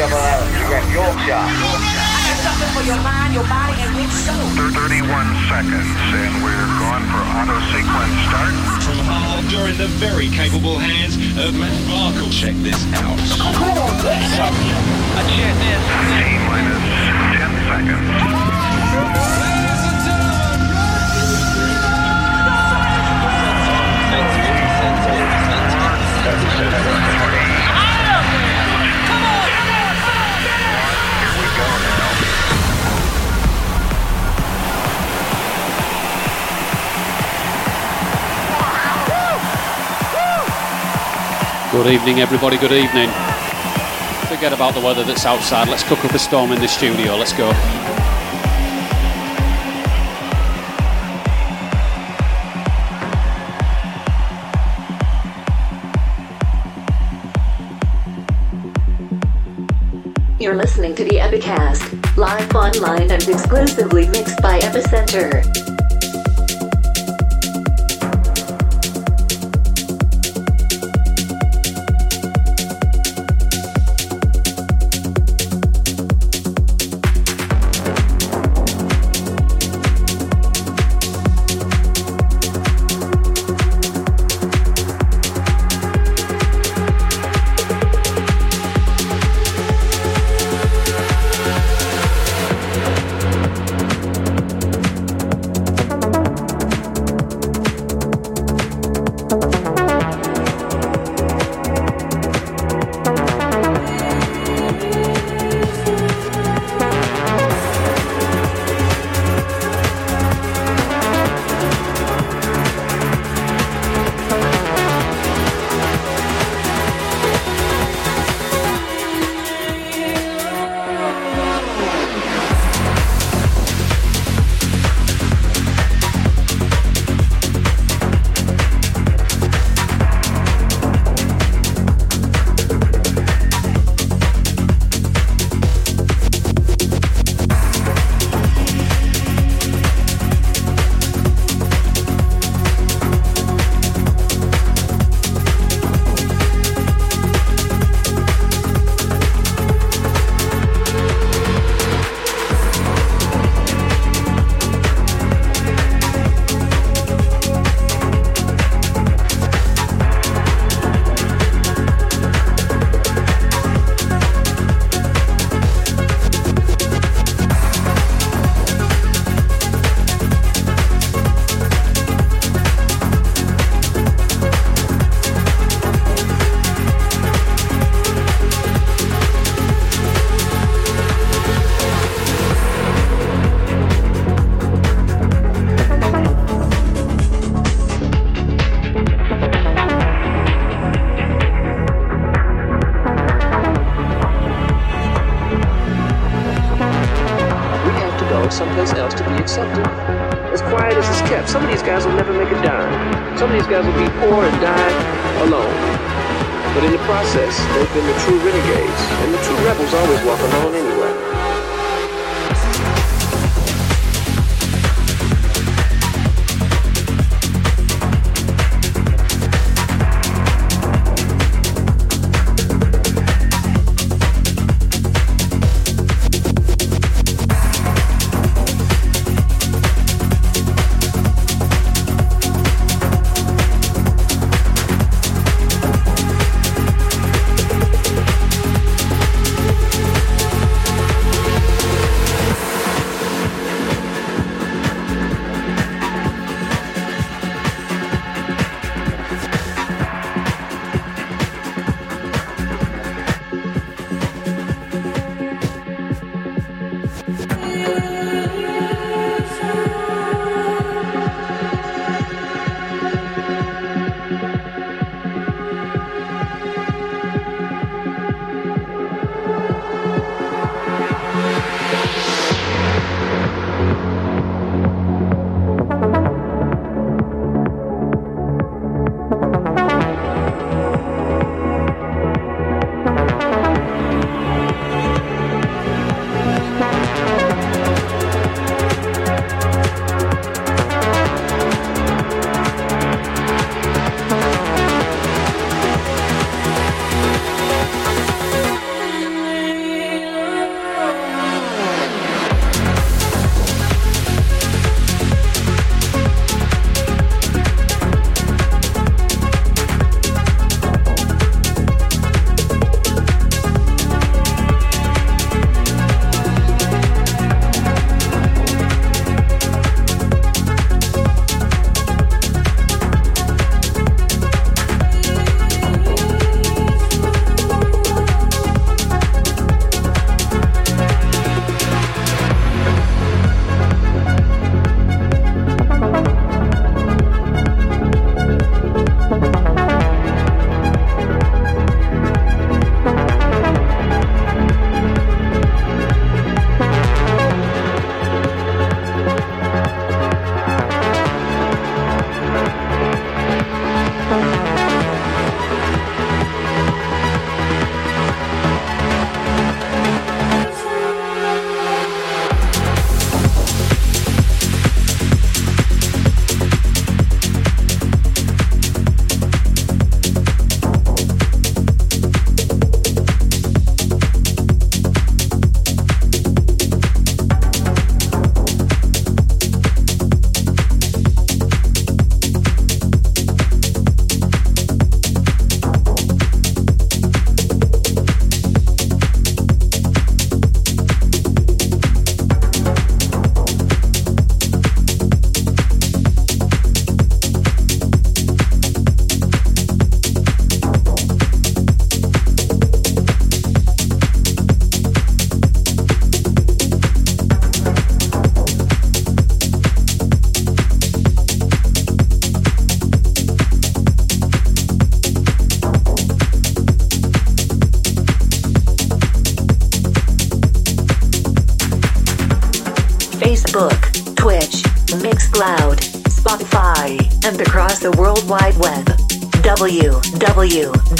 double L, West Yorkshire. something for your mind, your body, and your soul. 31 seconds, and we're going for auto sequence start. Uh, From Hull, you're in the very capable hands of Matt Markle. Check this out. T minus 10 seconds. Here Good evening, everybody. Good evening. Forget about the weather that's outside. Let's cook up a storm in the studio. Let's go. You're listening to the Epicast, live online and exclusively mixed by Epicentre.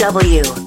www.agacast.co.uk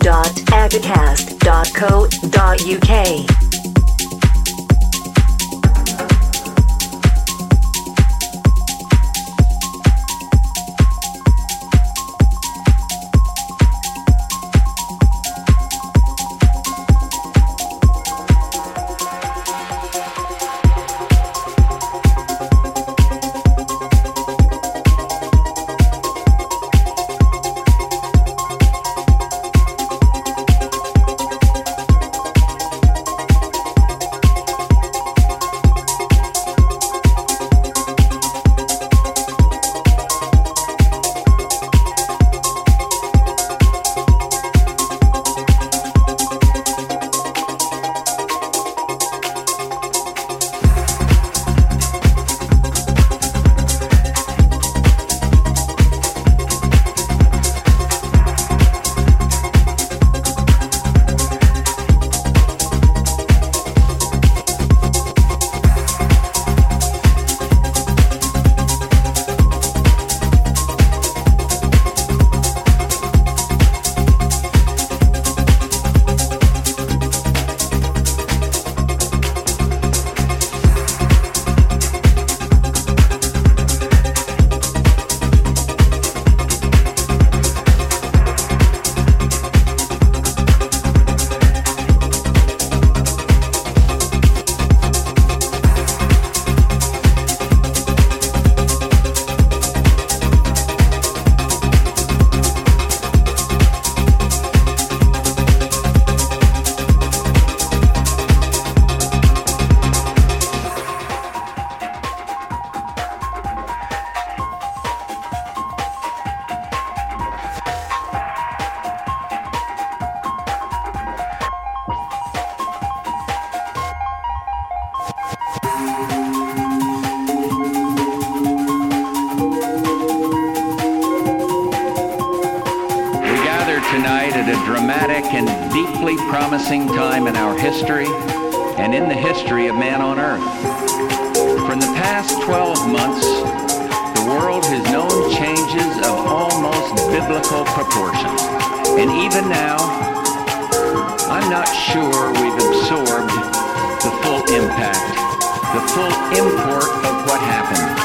tonight at a dramatic and deeply promising time in our history and in the history of man on Earth. From the past 12 months, the world has known changes of almost biblical proportions. And even now, I'm not sure we've absorbed the full impact, the full import of what happened.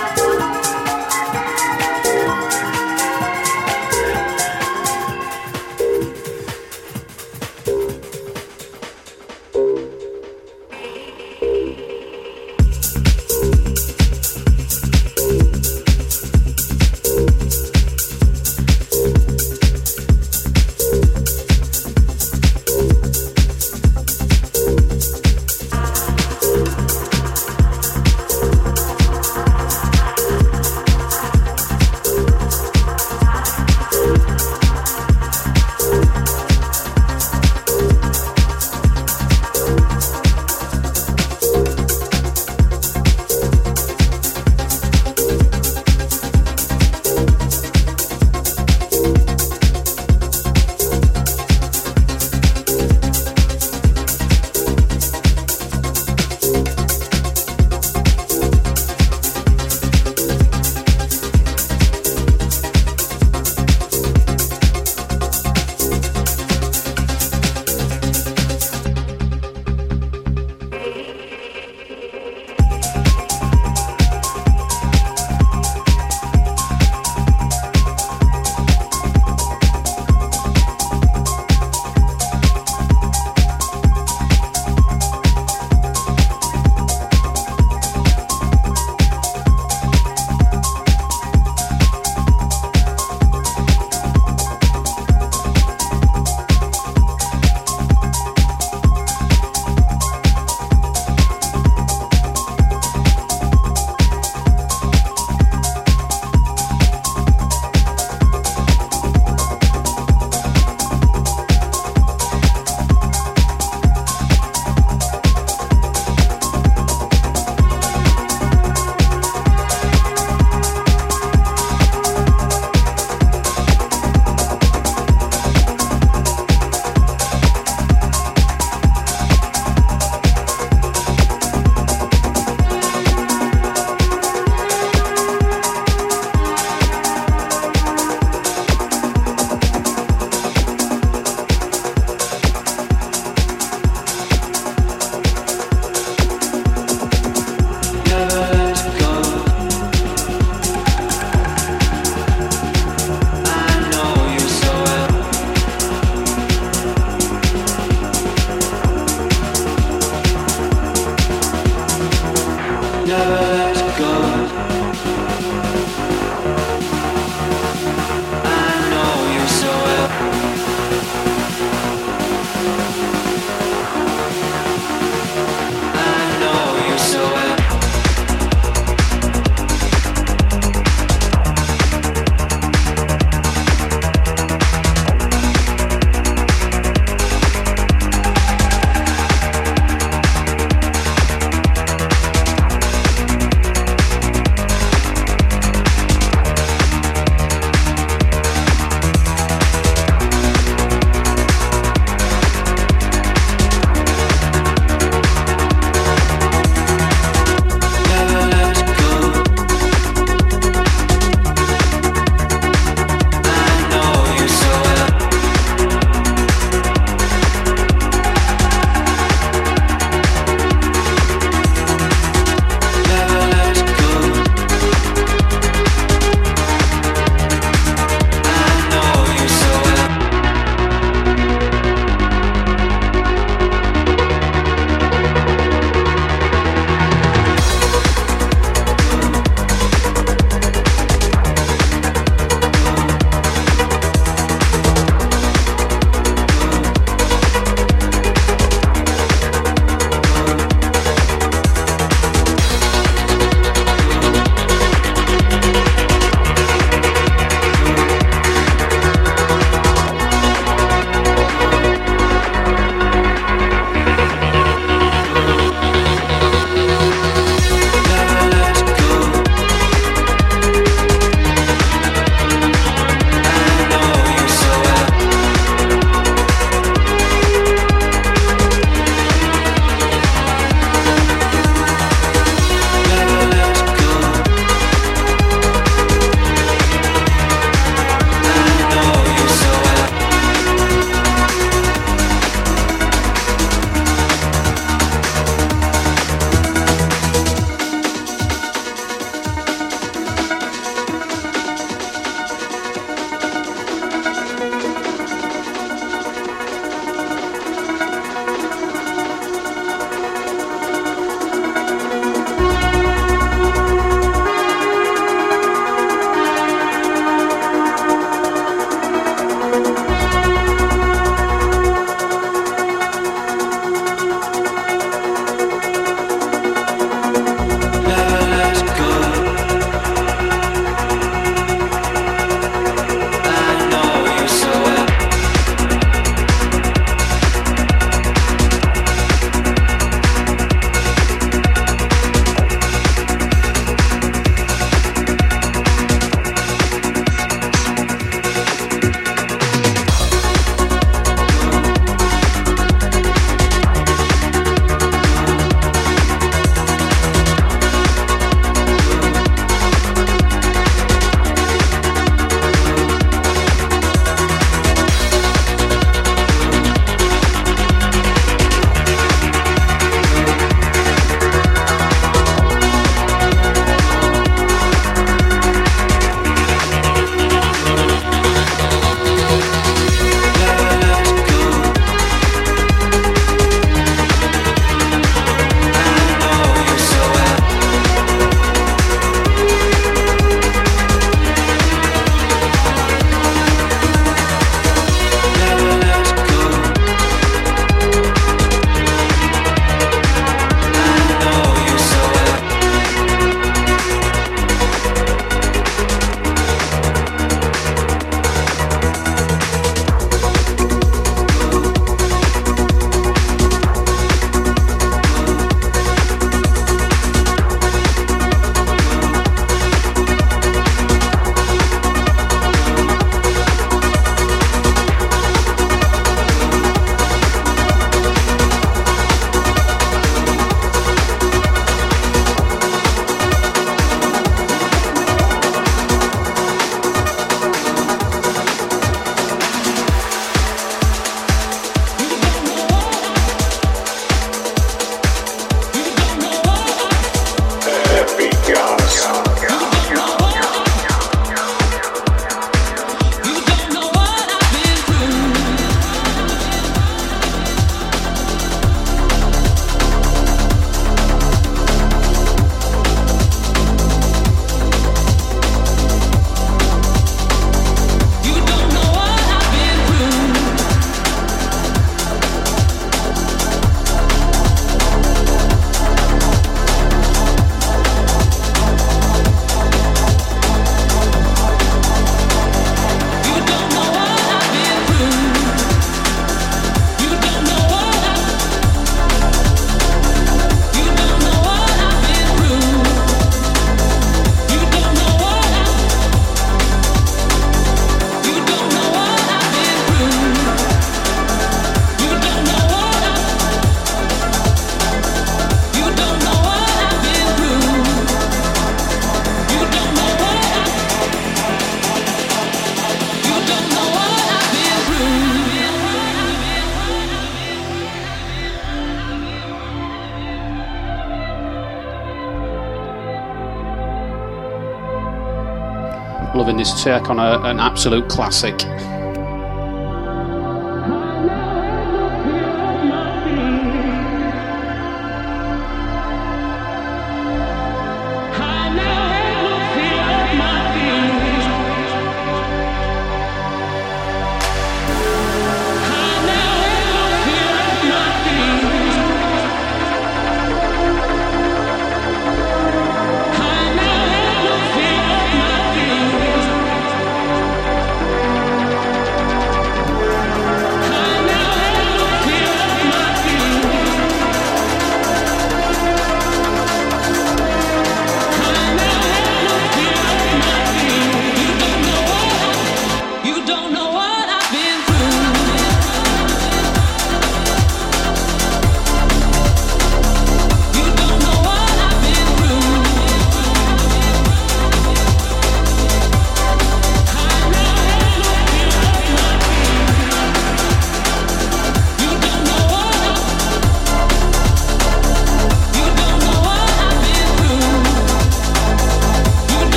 Take on a, an absolute classic.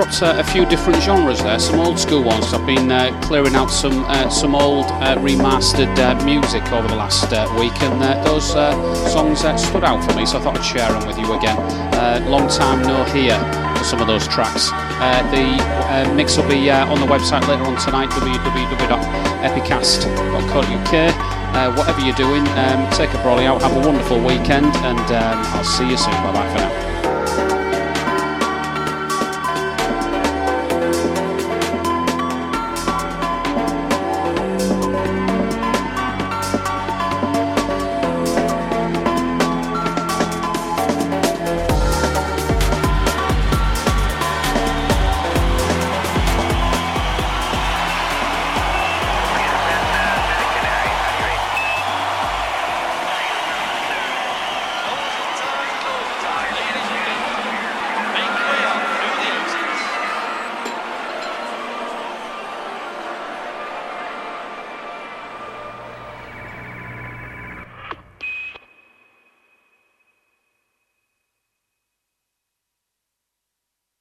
Uh, a few different genres there, some old school ones. I've been uh, clearing out some uh, some old uh, remastered uh, music over the last week, and those songs stood out for me, so I thought I'd share them with you again. long time no hear for some of those tracks. the mix will be on the website later on tonight, www.epicast.co.uk. Uh, whatever you're doing, um, take a brolly out, have a wonderful weekend, and um, I'll see you soon. Bye bye for now.